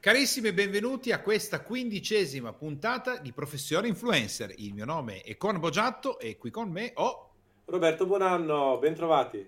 Carissimi e benvenuti a questa quindicesima puntata di Professione Influencer. Il mio nome è Con Bogiatto e qui con me ho Roberto Buonanno, bentrovati.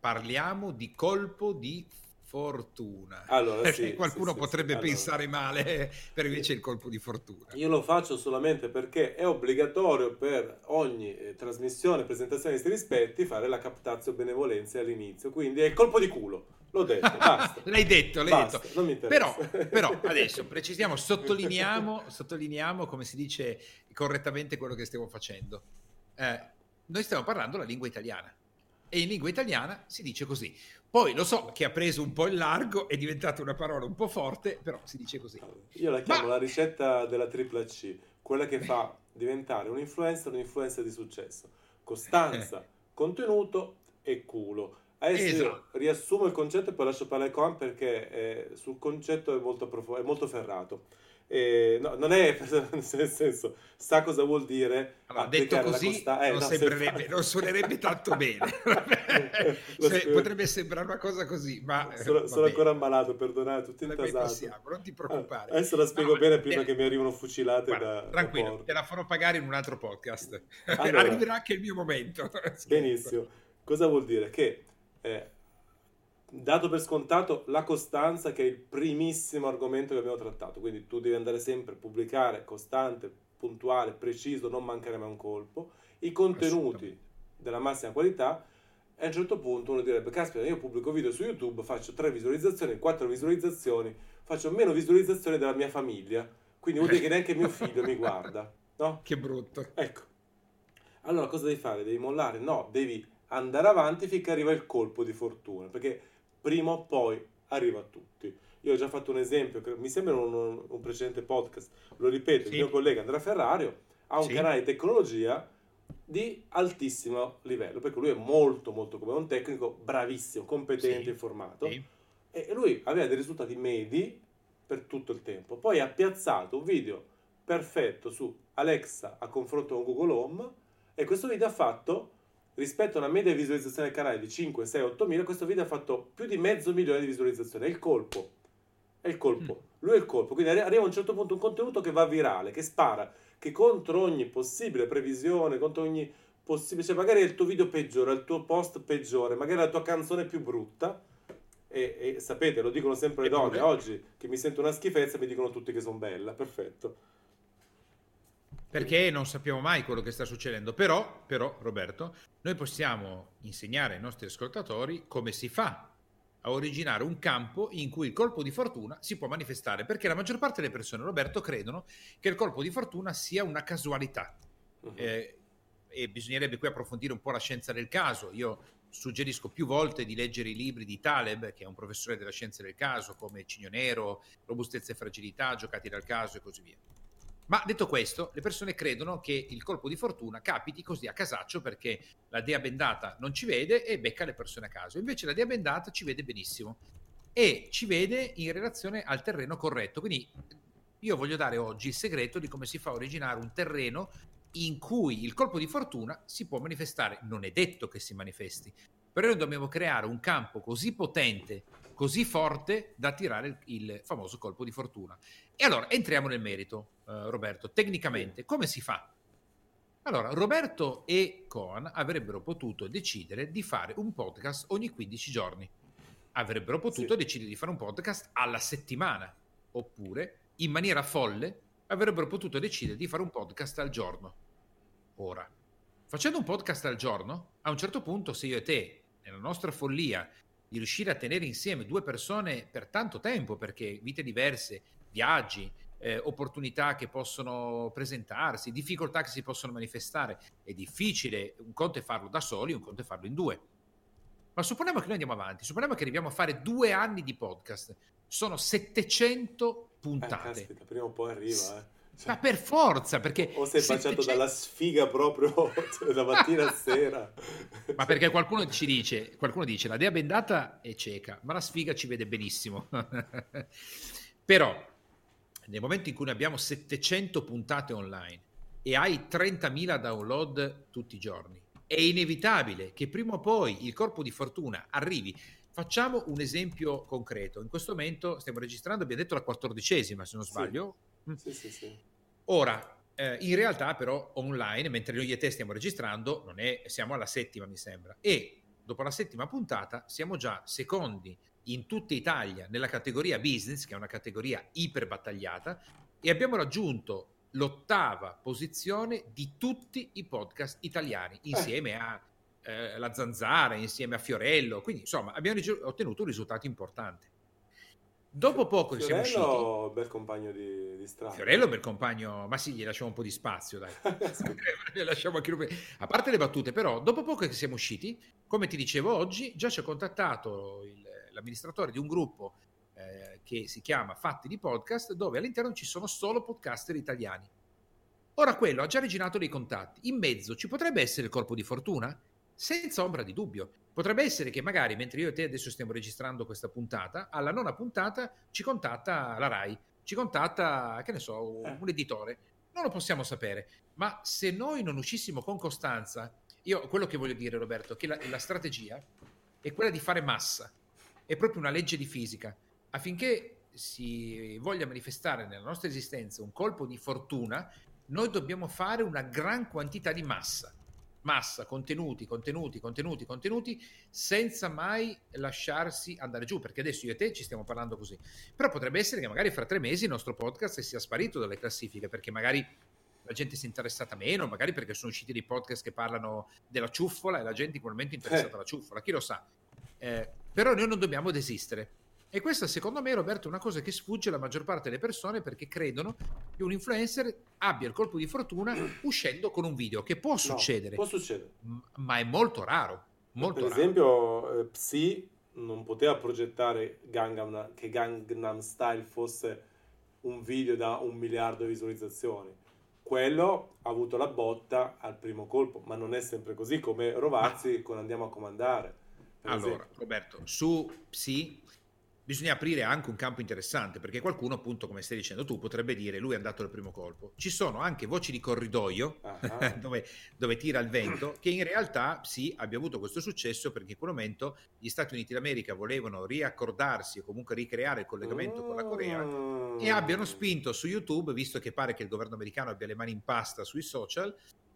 Parliamo di colpo di fortuna. Allora, sì, qualcuno sì, potrebbe sì, pensare allora. male, per invece il colpo di fortuna. Io lo faccio solamente perché è obbligatorio per ogni eh, trasmissione, presentazione di questi rispetti fare la captazio benevolenza all'inizio, quindi è il colpo di culo. L'ho detto, basta. l'hai detto, l'hai basta, detto. Non mi interessa. Però, però adesso precisiamo, sottolineiamo, sottolineiamo come si dice correttamente quello che stiamo facendo. Eh, noi stiamo parlando la lingua italiana e in lingua italiana si dice così. Poi lo so che ha preso un po' il largo, è diventata una parola un po' forte, però si dice così. Io la chiamo Ma... la ricetta della tripla C, quella che fa diventare un influencer un influencer di successo. Costanza, contenuto e culo. Adesso esatto. io riassumo il concetto e poi lascio parlare con perché eh, sul concetto è molto, prof... è molto ferrato. Eh, no, non è nel senso, sa cosa vuol dire. Allora, detto così, costa... eh, non, no, sembrerebbe, non, suonerebbe tanto bene. cioè, potrebbe sembrare una cosa così, ma sono, sono ancora ammalato. Perdonate, tutto intasato. Non ti preoccupare. Ah, adesso la spiego no, bene prima te... che mi arrivino fucilate. Guarda, da, tranquillo, da te la farò pagare in un altro podcast. Allora, Arriverà anche il mio momento. Benissimo. Cosa vuol dire? Che eh, dato per scontato la costanza che è il primissimo argomento che abbiamo trattato, quindi tu devi andare sempre a pubblicare costante, puntuale, preciso, non mancare mai un colpo, i contenuti della massima qualità e a un certo punto uno direbbe, caspita, io pubblico video su YouTube, faccio tre visualizzazioni, quattro visualizzazioni, faccio meno visualizzazioni della mia famiglia, quindi vuol dire che neanche mio figlio mi guarda, no? Che brutto. Ecco. Allora cosa devi fare? Devi mollare? No, devi andare avanti finché arriva il colpo di fortuna, perché prima o poi arriva a tutti. Io ho già fatto un esempio, mi sembra un, un precedente podcast, lo ripeto, sì. il mio collega Andrea Ferrario ha un sì. canale di tecnologia di altissimo livello, perché lui è molto molto come un tecnico bravissimo, competente, sì. informato, e lui aveva dei risultati medi per tutto il tempo. Poi ha piazzato un video perfetto su Alexa a confronto con Google Home e questo video ha fatto rispetto a una media visualizzazione del canale di 5, 6, 8 mila, questo video ha fatto più di mezzo milione di visualizzazioni. È il colpo. È il colpo. Mm. Lui è il colpo. Quindi arriva a un certo punto un contenuto che va virale, che spara, che contro ogni possibile previsione, contro ogni possibile... Cioè magari è il tuo video peggiore, il tuo post peggiore, magari la tua canzone più brutta. E, e sapete, lo dicono sempre le donne. Oggi che mi sento una schifezza mi dicono tutti che sono bella. Perfetto perché non sappiamo mai quello che sta succedendo. Però, però, Roberto, noi possiamo insegnare ai nostri ascoltatori come si fa a originare un campo in cui il colpo di fortuna si può manifestare, perché la maggior parte delle persone, Roberto, credono che il colpo di fortuna sia una casualità. Uh-huh. Eh, e bisognerebbe qui approfondire un po' la scienza del caso. Io suggerisco più volte di leggere i libri di Taleb, che è un professore della scienza del caso, come Cigno Nero, Robustezza e Fragilità, Giocati dal caso e così via. Ma detto questo, le persone credono che il colpo di fortuna capiti così a casaccio perché la dea bendata non ci vede e becca le persone a caso. Invece la dea bendata ci vede benissimo e ci vede in relazione al terreno corretto. Quindi io voglio dare oggi il segreto di come si fa a originare un terreno in cui il colpo di fortuna si può manifestare. Non è detto che si manifesti, però noi dobbiamo creare un campo così potente, così forte da tirare il, il famoso colpo di fortuna. E allora entriamo nel merito, uh, Roberto. Tecnicamente, come si fa? Allora, Roberto e Coan avrebbero potuto decidere di fare un podcast ogni 15 giorni. Avrebbero potuto sì. decidere di fare un podcast alla settimana. Oppure, in maniera folle, avrebbero potuto decidere di fare un podcast al giorno. Ora, facendo un podcast al giorno, a un certo punto, se io e te, nella nostra follia, di riuscire a tenere insieme due persone per tanto tempo, perché vite diverse, viaggi, eh, opportunità che possono presentarsi, difficoltà che si possono manifestare. È difficile, un conto è farlo da soli, un conto è farlo in due. Ma supponiamo che noi andiamo avanti, supponiamo che arriviamo a fare due anni di podcast, sono 700 puntate. Eh, caspita, prima o poi arriva, eh. Cioè, ma per forza, perché... O sei 700... baciato dalla sfiga proprio da mattina a sera. Ma perché qualcuno ci dice, qualcuno dice, la dea bendata è cieca, ma la sfiga ci vede benissimo. Però, nel momento in cui noi abbiamo 700 puntate online e hai 30.000 download tutti i giorni, è inevitabile che prima o poi il corpo di fortuna arrivi. Facciamo un esempio concreto. In questo momento stiamo registrando, abbiamo detto la quattordicesima, se non sbaglio. Sì, sì, sì. sì. Ora, eh, in realtà però online, mentre noi e te stiamo registrando, è, siamo alla settima mi sembra, e dopo la settima puntata siamo già secondi in tutta Italia nella categoria business, che è una categoria iper battagliata, e abbiamo raggiunto l'ottava posizione di tutti i podcast italiani, insieme eh. a eh, la Zanzara, insieme a Fiorello, quindi insomma abbiamo ottenuto un risultato importante. Dopo poco che siamo usciti... Fiorello bel compagno di, di strada. Fiorello bel compagno, ma sì, gli lasciamo un po' di spazio, dai. lasciamo anche A parte le battute, però, dopo poco che siamo usciti, come ti dicevo oggi, già ci ha contattato il, l'amministratore di un gruppo eh, che si chiama Fatti di Podcast, dove all'interno ci sono solo podcaster italiani. Ora quello ha già reginato dei contatti. In mezzo ci potrebbe essere il colpo di fortuna? Senza ombra di dubbio. Potrebbe essere che magari mentre io e te adesso stiamo registrando questa puntata, alla nona puntata ci contatta la RAI, ci contatta, che ne so, un, eh. editore. Non lo possiamo sapere, ma se noi non uscissimo con costanza, io quello che voglio dire Roberto, che la, la strategia è quella di fare massa, è proprio una legge di fisica, affinché si voglia manifestare nella nostra esistenza un colpo di fortuna, noi dobbiamo fare una gran quantità di massa massa, contenuti, contenuti, contenuti, contenuti, senza mai lasciarsi andare giù, perché adesso io e te ci stiamo parlando così. Però potrebbe essere che magari fra tre mesi il nostro podcast sia sparito dalle classifiche, perché magari la gente si è interessata meno, magari perché sono usciti dei podcast che parlano della ciuffola e la gente in quel momento è interessata eh. alla ciuffola, chi lo sa. Eh, però noi non dobbiamo desistere e questa secondo me, Roberto, è una cosa che sfugge alla maggior parte delle persone perché credono che un influencer abbia il colpo di fortuna uscendo con un video, che può succedere. No, può succedere. Ma è molto raro. Molto per raro. esempio, eh, Psy non poteva progettare Gangnam, che Gangnam Style fosse un video da un miliardo di visualizzazioni. Quello ha avuto la botta al primo colpo, ma non è sempre così come Rovazzi ma... con Andiamo a comandare. Allora, esempio. Roberto, su Psy bisogna aprire anche un campo interessante perché qualcuno appunto come stai dicendo tu potrebbe dire lui è andato al primo colpo. Ci sono anche voci di corridoio dove, dove, tira il vento che in realtà sì abbia avuto questo successo perché in quel momento gli Stati Uniti d'America volevano riaccordarsi o comunque ricreare il collegamento con la Corea e abbiano spinto su YouTube visto che pare che il governo americano abbia le mani in pasta sui social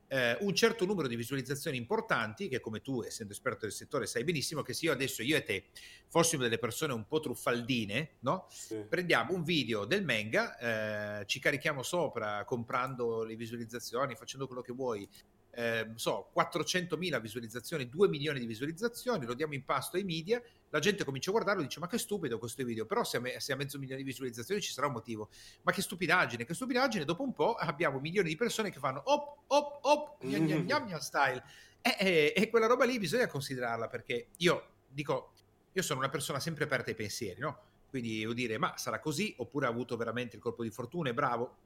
eh, un certo numero di visualizzazioni importanti che come tu essendo esperto del settore sai benissimo che se io adesso io e te fossimo delle persone un po' truffaldine no? Sì. prendiamo un video del manga eh, ci carichiamo sopra comprando le visualizzazioni facendo quello che vuoi eh, so, 400.000 visualizzazioni, 2 milioni di visualizzazioni, lo diamo in pasto ai media, la gente comincia a guardarlo e dice ma che stupido questo video, però se a, me, se a mezzo milione di visualizzazioni ci sarà un motivo, ma che stupidaggine, che stupidaggine, dopo un po' abbiamo milioni di persone che fanno op, op, op, gnam, gnam, gnam, style, e, e, e quella roba lì bisogna considerarla perché io dico, io sono una persona sempre aperta ai pensieri, no? Quindi devo dire, ma sarà così oppure ha avuto veramente il colpo di fortuna, è bravo.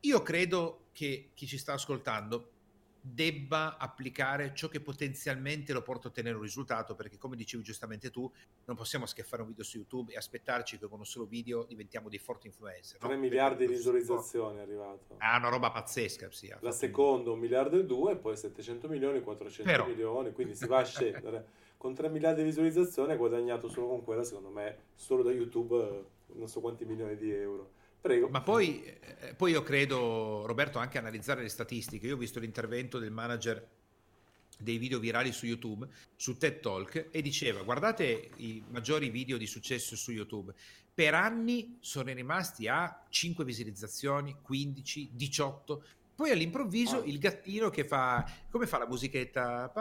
Io credo che chi ci sta ascoltando debba applicare ciò che potenzialmente lo porta a ottenere un risultato, perché come dicevi giustamente tu, non possiamo schiaffare un video su YouTube e aspettarci che con un solo video diventiamo dei forti influencer. 3 no? miliardi di visualizzazioni è arrivato. Ah, una roba pazzesca, sì. La seconda un miliardo e due, poi 700 milioni, 400 Però... milioni, quindi si va a scendere. con 3 miliardi di visualizzazioni ha guadagnato solo con quella, secondo me, solo da YouTube non so quanti milioni di euro. Prego. Ma poi, eh, poi io credo, Roberto, anche analizzare le statistiche. Io ho visto l'intervento del manager dei video virali su YouTube, su TED Talk, e diceva, guardate i maggiori video di successo su YouTube, per anni sono rimasti a 5 visualizzazioni, 15, 18, poi all'improvviso il gattino che fa, come fa la musichetta,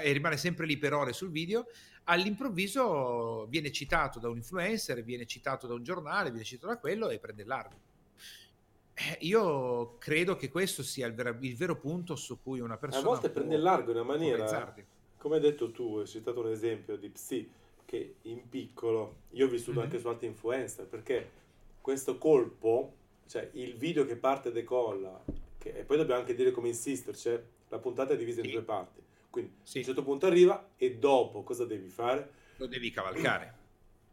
e rimane sempre lì per ore sul video, all'improvviso viene citato da un influencer, viene citato da un giornale, viene citato da quello e prende largo. Eh, io credo che questo sia il, ver- il, vero punto su cui una persona... A volte prende largo in una maniera, come hai detto tu, hai citato un esempio di Psi, che in piccolo, io ho vissuto mm-hmm. anche su altri influencer, perché questo colpo cioè il video che parte e decolla, che, e poi dobbiamo anche dire come insistere, cioè la puntata è divisa sì. in due parti. Quindi sì. a un certo punto arriva e dopo cosa devi fare? Lo devi cavalcare.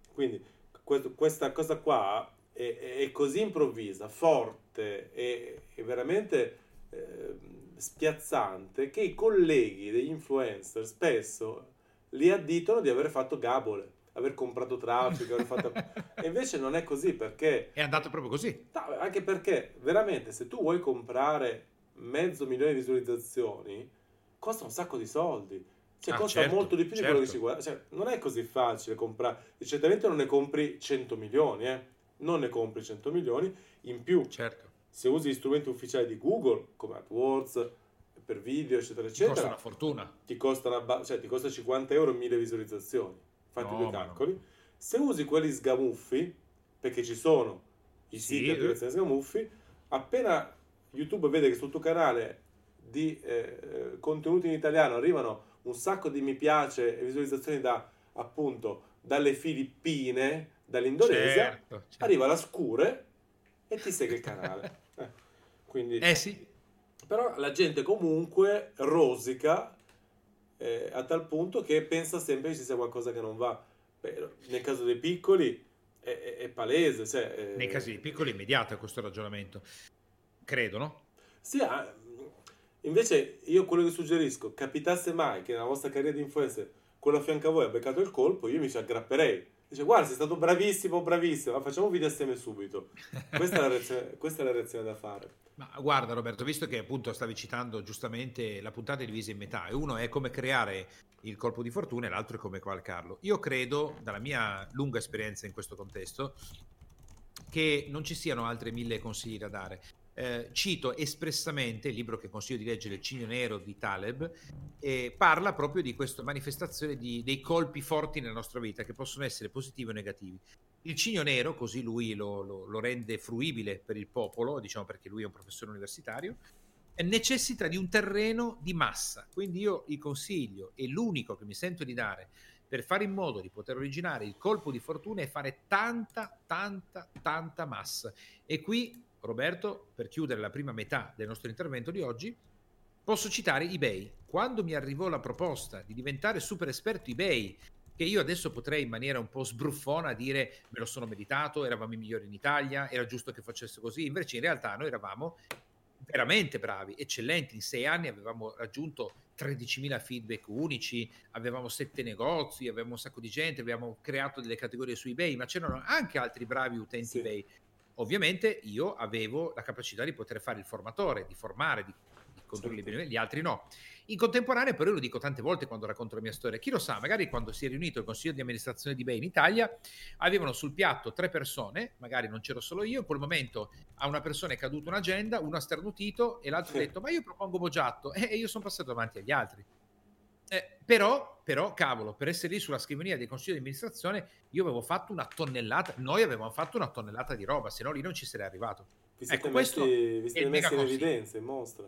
Quindi questo, questa cosa qua è, è, così improvvisa, forte e, e veramente eh, spiazzante che i colleghi degli influencer spesso li additano di aver fatto gabole, aver comprato traffico, aver fatto... e invece non è così perché... È andato proprio così. Anche perché veramente se tu vuoi comprare mezzo milione di visualizzazioni, costa un sacco di soldi. Cioè, ah, costa certo, molto di più certo. di quello che certo. si guarda. Cioè, non è così facile comprare. Certamente non ne compri 100 milioni, eh. Non ne compri 100 milioni. In più, certo. se usi gli strumenti ufficiali di Google, come AdWords, per video, eccetera, eccetera. Ti costa una fortuna. Ti costa, una, cioè, ti costa 50 euro 1000 visualizzazioni. Fatti no, due calcoli. No. Se usi quelli sgamuffi, perché ci sono i sì, siti applicazioni sgamuffi, appena YouTube vede che sul tuo canale di eh, eh, contenuti in italiano arrivano un sacco di mi piace e visualizzazioni da appunto dalle Filippine, dall'Indonesia, certo, certo. arriva la scure e ti segue il canale. eh, quindi, eh sì. Però la gente comunque rosica eh, a tal punto che pensa sempre che ci sia qualcosa che non va. Beh, nel caso dei piccoli è, è, è palese. Cioè, eh... Nei casi dei piccoli è immediato questo ragionamento. Credo, no? Sì, ah, invece io quello che suggerisco, capitasse mai che nella vostra carriera di influencer quello a fianco a voi ha beccato il colpo, io mi ci aggrapperei Dice, guarda, sei stato bravissimo, bravissimo, ma facciamo un video assieme subito. Questa è, la reazione, questa è la reazione da fare. Ma guarda Roberto, visto che appunto stavi citando giustamente la puntata è divisa in metà, e uno è come creare il colpo di fortuna e l'altro è come cavalcarlo. Io credo, dalla mia lunga esperienza in questo contesto, che non ci siano altri mille consigli da dare eh, cito espressamente il libro che consiglio di leggere, Il Cigno Nero di Taleb, e parla proprio di questa manifestazione di, dei colpi forti nella nostra vita, che possono essere positivi o negativi. Il Cigno Nero, così lui lo, lo, lo rende fruibile per il popolo, diciamo perché lui è un professore universitario, necessita di un terreno di massa. Quindi io il consiglio, e l'unico che mi sento di dare per fare in modo di poter originare il colpo di fortuna è fare tanta, tanta, tanta massa. E qui Roberto, per chiudere la prima metà del nostro intervento di oggi, posso citare eBay. Quando mi arrivò la proposta di diventare super esperto eBay, che io adesso potrei in maniera un po' sbruffona dire me lo sono meditato, eravamo i migliori in Italia, era giusto che facesse così, invece in realtà noi eravamo veramente bravi, eccellenti, in sei anni avevamo raggiunto 13.000 feedback unici, avevamo sette negozi, avevamo un sacco di gente, abbiamo creato delle categorie su eBay, ma c'erano anche altri bravi utenti sì. eBay Ovviamente io avevo la capacità di poter fare il formatore, di formare, di, di condurre certo. gli altri no. In contemporanea, però, io lo dico tante volte quando racconto la mia storia, chi lo sa, magari quando si è riunito il consiglio di amministrazione di Bay in Italia, avevano sul piatto tre persone, magari non c'ero solo io, in quel momento a una persona è caduta un'agenda, uno ha sternutito e l'altro ha detto, ma io propongo Bogiatto, e io sono passato davanti agli altri. Eh, però, però, cavolo, per essere lì sulla scrivania dei consigli di amministrazione, io avevo fatto una tonnellata, noi avevamo fatto una tonnellata di roba, se no lì non ci sarei arrivato. Vi siete ecco, messi, vi siete messi in evidenza, in mostra.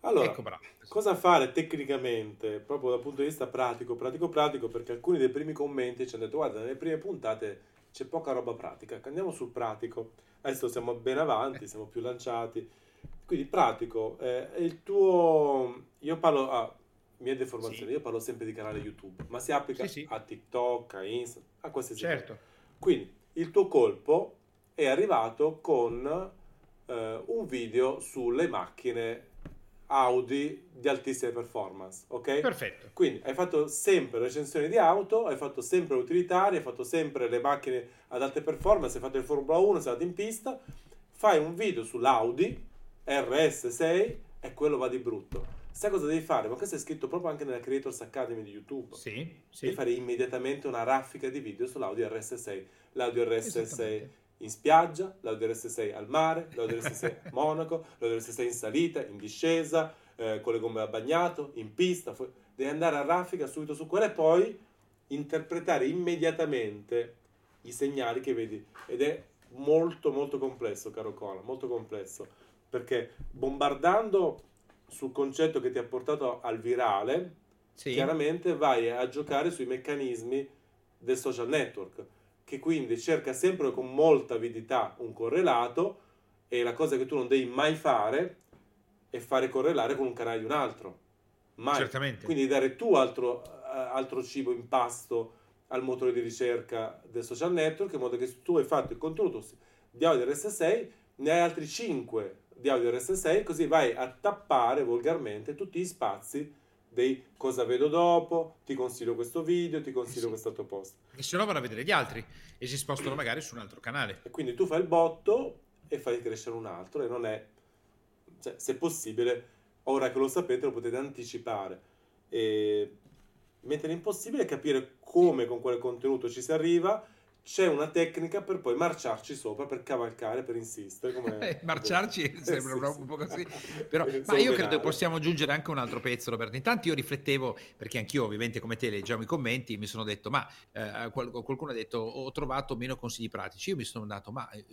Allora, ecco, cosa fare tecnicamente, proprio dal punto di vista pratico, pratico, pratico, perché alcuni dei primi commenti ci hanno detto, guarda, nelle prime puntate c'è poca roba pratica, andiamo sul pratico. Adesso siamo ben avanti, siamo più lanciati. Quindi pratico, eh, il tuo... Io parlo... Ah, mia deformazione, sì. io parlo sempre di canale YouTube, ma si applica sì, sì. a TikTok, a Insta, a qualsiasi certo. cosa. Quindi il tuo colpo è arrivato con eh, un video sulle macchine Audi di altissime performance, ok? Perfetto. Quindi hai fatto sempre recensioni di auto, hai fatto sempre utilitari, hai fatto sempre le macchine ad alte performance, hai fatto il Formula 1, sei andato in pista, fai un video sull'Audi RS6 e quello va di brutto Sai cosa devi fare? Ma questo è scritto proprio anche nella Creators Academy di YouTube. Sì, sì. Devi fare immediatamente una raffica di video sull'audio RS6. L'audio RS6 in spiaggia, l'audio RS6 al mare, l'audio RS6 a Monaco, l'audio RS6 in salita, in discesa, eh, con le gomme a bagnato, in pista. Fu- devi andare a raffica subito su quella e poi interpretare immediatamente i segnali che vedi. Ed è molto molto complesso, caro Cola, molto complesso. Perché bombardando sul concetto che ti ha portato al virale, sì. chiaramente vai a giocare sui meccanismi del social network, che quindi cerca sempre con molta avidità un correlato e la cosa che tu non devi mai fare è fare correlare con un canale di un altro. Mai. Certamente. Quindi dare tu altro, eh, altro cibo in pasto al motore di ricerca del social network, in modo che tu hai fatto il contenuto di audio RS6, ne hai altri 5 di audio RS6, così vai a tappare volgarmente tutti gli spazi dei cosa vedo dopo, ti consiglio questo video, ti consiglio sì. quest'altro post. E se no vanno a vedere gli altri e si spostano magari su un altro canale. E quindi tu fai il botto e fai crescere un altro e non è, cioè, se possibile, ora che lo sapete lo potete anticipare. E mentre è capire come con quel contenuto ci si arriva c'è una tecnica per poi marciarci sopra, per cavalcare, per insistere. Come... Eh, marciarci eh, sembra sì, un po' così. Però, ma io credo che possiamo aggiungere anche un altro pezzo, Roberto. Intanto io riflettevo, perché anch'io ovviamente come te leggiamo i commenti, mi sono detto, ma eh, qualcuno ha detto ho trovato meno consigli pratici. Io mi sono dato, ma eh,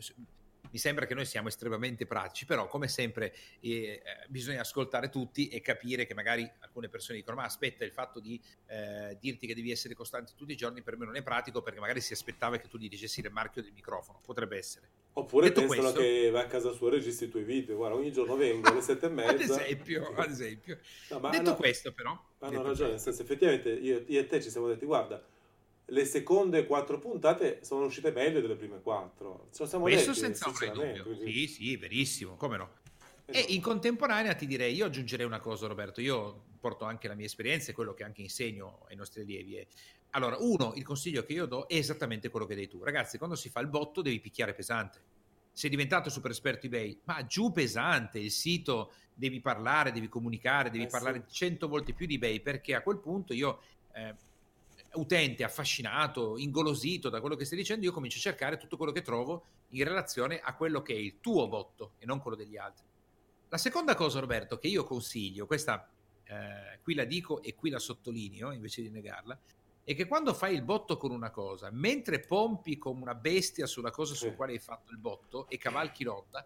mi sembra che noi siamo estremamente pratici, però come sempre eh, bisogna ascoltare tutti e capire che magari alcune persone dicono ma aspetta il fatto di eh, dirti che devi essere costante tutti i giorni per me non è pratico perché magari si aspettava che tu gli dicessi il marchio del microfono, potrebbe essere. Oppure Detto pensano questo, che vai a casa sua e registri i tuoi video, guarda ogni giorno vengo alle sette e mezza. ad esempio, ad esempio. No, Detto no, questo però... Hanno ragione, nel senso effettivamente io, io e te ci siamo detti guarda le seconde quattro puntate sono uscite meglio delle prime quattro. Ce siamo Questo detti, senza ombra di dubbio. Sì, sì, verissimo, come no. Esatto. E in contemporanea ti direi, io aggiungerei una cosa Roberto, io porto anche la mia esperienza e quello che anche insegno ai nostri allievi. È... Allora, uno, il consiglio che io do è esattamente quello che dai tu. Ragazzi, quando si fa il botto devi picchiare pesante. Sei diventato super esperto eBay, ma giù pesante, il sito devi parlare, devi comunicare, devi eh, parlare cento sì. volte più di eBay, perché a quel punto io... Eh, utente affascinato, ingolosito da quello che stai dicendo, io comincio a cercare tutto quello che trovo in relazione a quello che è il tuo botto e non quello degli altri. La seconda cosa, Roberto, che io consiglio, questa eh, qui la dico e qui la sottolineo invece di negarla, è che quando fai il botto con una cosa, mentre pompi come una bestia sulla cosa sul quale hai fatto il botto e cavalchi l'onda,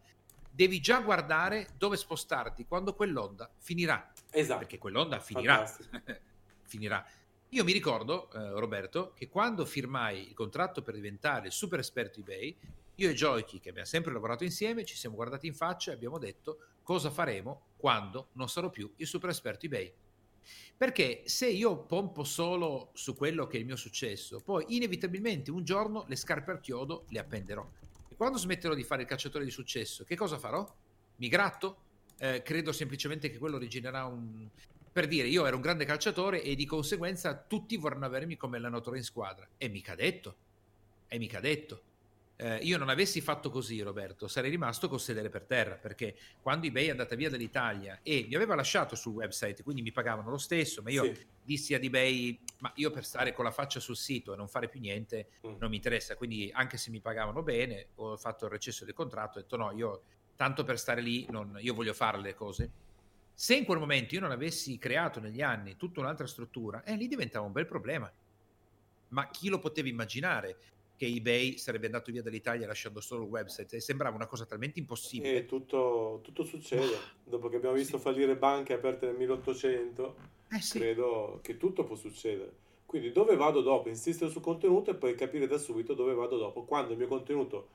devi già guardare dove spostarti quando quell'onda finirà. Esatto. Perché quell'onda finirà. finirà. Io mi ricordo, eh, Roberto, che quando firmai il contratto per diventare il super esperto eBay, io e Joyki, che abbiamo sempre lavorato insieme, ci siamo guardati in faccia e abbiamo detto cosa faremo quando non sarò più il super esperto eBay. Perché se io pompo solo su quello che è il mio successo, poi inevitabilmente un giorno le scarpe al chiodo le appenderò. E quando smetterò di fare il cacciatore di successo, che cosa farò? Mi gratto? Eh, credo semplicemente che quello originerà un, per dire, io ero un grande calciatore e di conseguenza tutti vorranno avermi come allenatore in squadra. E mica detto. E mica detto. Eh, io non avessi fatto così, Roberto, sarei rimasto col sedere per terra, perché quando eBay è andata via dall'Italia e mi aveva lasciato sul website, quindi mi pagavano lo stesso, ma io sì. dissi ad eBay, ma io per stare con la faccia sul sito e non fare più niente mm. non mi interessa, quindi anche se mi pagavano bene, ho fatto il recesso del contratto, ho detto no, io tanto per stare lì, non, io voglio fare le cose se in quel momento io non avessi creato negli anni tutta un'altra struttura, eh, lì diventava un bel problema. Ma chi lo poteva immaginare che eBay sarebbe andato via dall'Italia lasciando solo il website? E sembrava una cosa talmente impossibile. E tutto, tutto succede. Dopo che abbiamo visto sì. fallire banche aperte nel 1800, eh sì. credo che tutto può succedere. Quindi dove vado dopo? Insistere sul contenuto e poi capire da subito dove vado dopo. Quando il mio contenuto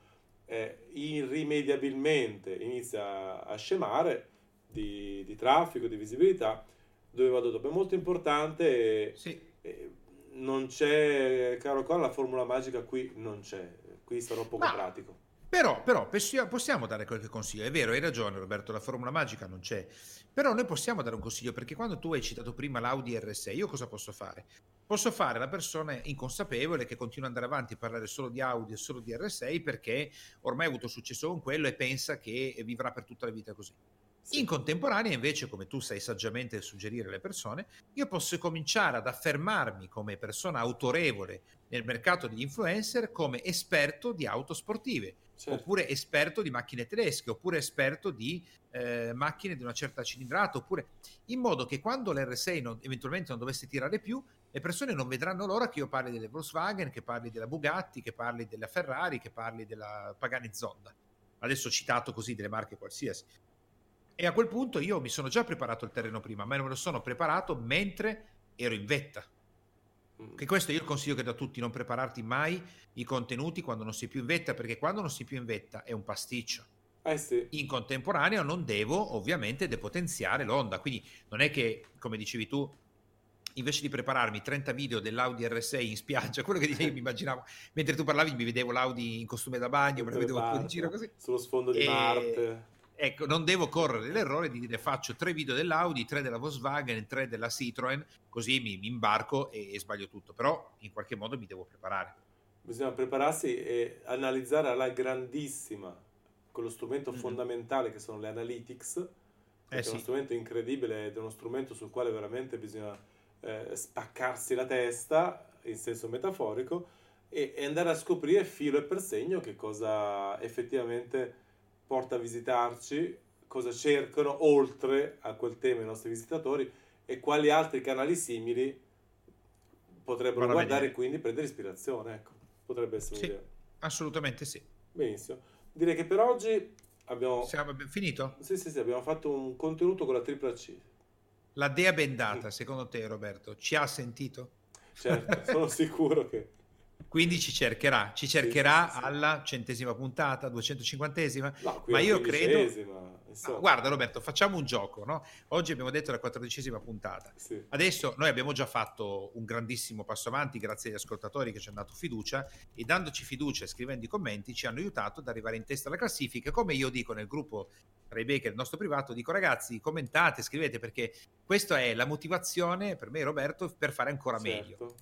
eh, irrimediabilmente inizia a scemare, di, di traffico, di visibilità, dove vado dopo. È molto importante. Sì. E, non c'è, caro Con, la formula magica qui non c'è. Qui sarò poco Ma, pratico. Però, però, possiamo dare qualche consiglio. È vero, hai ragione Roberto, la formula magica non c'è. Però noi possiamo dare un consiglio perché quando tu hai citato prima l'Audi R6, io cosa posso fare? Posso fare la persona inconsapevole che continua ad andare avanti a parlare solo di Audi e solo di R6 perché ormai ha avuto successo con quello e pensa che vivrà per tutta la vita così. In contemporanea, invece, come tu sai saggiamente suggerire alle persone, io posso cominciare ad affermarmi come persona autorevole nel mercato degli influencer come esperto di auto sportive, certo. oppure esperto di macchine tedesche, oppure esperto di eh, macchine di una certa cilindrata, oppure in modo che quando l'R6 non, eventualmente non dovesse tirare più, le persone non vedranno l'ora che io parli delle Volkswagen, che parli della Bugatti, che parli della Ferrari, che parli della Pagani Zonda. Adesso ho citato così delle marche qualsiasi e a quel punto io mi sono già preparato il terreno prima, ma me lo sono preparato mentre ero in vetta. Mm. Che questo io consiglio che do a tutti, non prepararti mai i contenuti quando non sei più in vetta, perché quando non sei più in vetta è un pasticcio. Eh sì. In contemporanea non devo ovviamente depotenziare l'onda, quindi non è che, come dicevi tu, invece di prepararmi 30 video dell'Audi R6 in spiaggia, quello che io mi immaginavo, mentre tu parlavi mi vedevo l'Audi in costume da bagno, me lo vedevo in giro così. Sullo sfondo di e... Marte ecco, non devo correre l'errore di dire faccio tre video dell'Audi, tre della Volkswagen, tre della Citroen, così mi, mi imbarco e, e sbaglio tutto, però in qualche modo mi devo preparare. Bisogna prepararsi e analizzare alla grandissima quello strumento mm. fondamentale che sono le analytics, eh sì. è uno strumento incredibile ed è uno strumento sul quale veramente bisogna eh, spaccarsi la testa in senso metaforico e, e, andare a scoprire filo e per segno che cosa effettivamente porta a visitarci, cosa cercano oltre a quel tema i nostri visitatori e quali altri canali simili potrebbero Guarda guardare e quindi prendere ispirazione. Ecco, potrebbe essere sì, un'idea. Assolutamente sì. Benissimo. Direi che per oggi abbiamo... Siamo finito? Sì, sì, sì, abbiamo fatto un contenuto con la tripla C. La dea bendata, secondo te Roberto, ci ha sentito? Certo, sono sicuro che... Quindi ci cercherà, ci cercherà sì, sì, sì. alla centesima puntata, 250esima, no, ma io credo... No, guarda Roberto, facciamo un gioco, no? Oggi abbiamo detto la quattordicesima puntata. Adesso noi abbiamo già fatto un grandissimo passo avanti grazie agli ascoltatori che ci hanno dato fiducia e dandoci fiducia e scrivendo i commenti ci hanno aiutato ad arrivare in testa alla classifica. Come io dico nel gruppo Baker, il nostro privato, dico ragazzi commentate, scrivete perché questa è la motivazione per me Roberto per fare ancora certo. meglio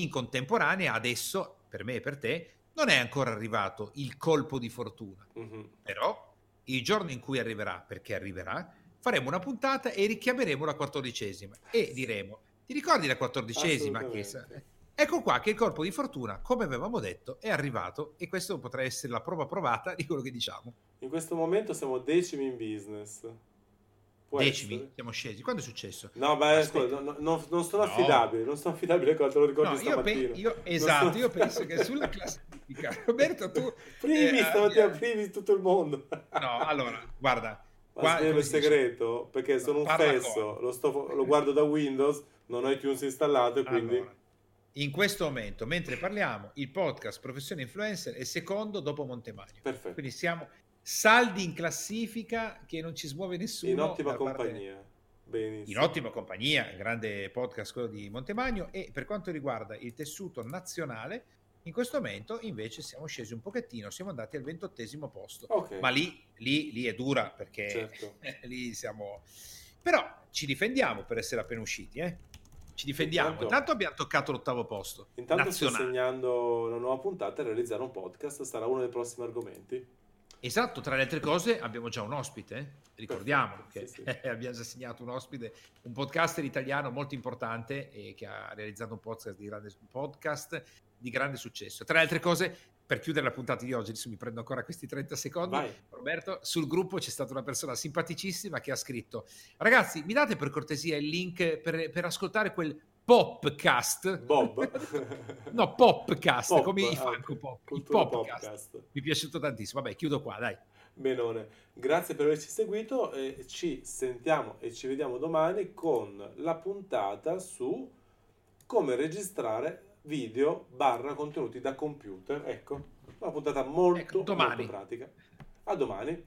in contemporanea adesso, per me e per te, non è ancora arrivato il colpo di fortuna. Mm-hmm. Però il giorno in cui arriverà, perché arriverà, faremo una puntata e richiameremo la quattordicesima e diremo, ti ricordi la quattordicesima? Ecco qua che il colpo di fortuna, come avevamo detto, è arrivato e questo potrà essere la prova provata di quello che diciamo. In questo momento siamo decimi in business. Può decimi, essere? siamo scesi. Quando è successo? No, ma ascolta, no, no, non sono affidabile, non sono affidabile te lo ricordi no, stamattina. Io, pe- io esatto, sono... io penso che sulla classifica, Roberto, tu... Primi, eh, stamattina abbia... primi tutto il mondo. no, allora, guarda. Ma qua, il segreto, perché sono un fesso, lo, sto, lo, guardo da Windows, non ho iTunes installato e quindi... Allora, in questo momento, mentre parliamo, il podcast Professione Influencer è secondo dopo Montemagno. Perfetto. Quindi siamo saldi in classifica che non ci smuove nessuno. In ottima compagnia. Parte... Benissimo. In ottima compagnia, grande podcast quello di Montemagno e per quanto riguarda il tessuto nazionale, in questo momento invece siamo scesi un pochettino, siamo andati al ventottesimo posto, okay. ma lì, lì, lì, è dura perché certo. lì siamo... Però ci difendiamo per essere appena usciti, eh? Ci difendiamo. Intanto, intanto abbiamo toccato l'ottavo posto. Intanto nazionale. sto segnando una nuova puntata e realizzare un podcast, sarà uno dei prossimi argomenti. Esatto, tra le altre cose abbiamo già un ospite, ricordiamolo che sì, sì. abbiamo già segnato un ospite, un podcaster italiano molto importante e che ha realizzato un podcast di grande, un podcast di grande successo. Tra le altre cose, per chiudere la puntata di oggi, adesso mi prendo ancora questi 30 secondi, Vai. Roberto, sul gruppo c'è stata una persona simpaticissima che ha scritto, ragazzi mi date per cortesia il link per, per ascoltare quel Popcast. Bob. no, Popcast, Pop, come i Funko Pop. Il Popcast. Popcast. Mi è piaciuto tantissimo. Vabbè, chiudo qua, dai. Benone. Grazie per averci seguito e ci sentiamo e ci vediamo domani con la puntata su come registrare video barra contenuti da computer. Ecco, una puntata molto, ecco, molto pratica. A domani.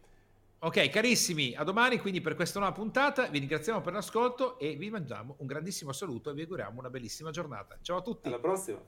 Ok, carissimi, a domani quindi per questa nuova puntata. Vi ringraziamo per l'ascolto e vi mangiamo un grandissimo saluto e vi auguriamo una bellissima giornata. Ciao a tutti. Alla prossima.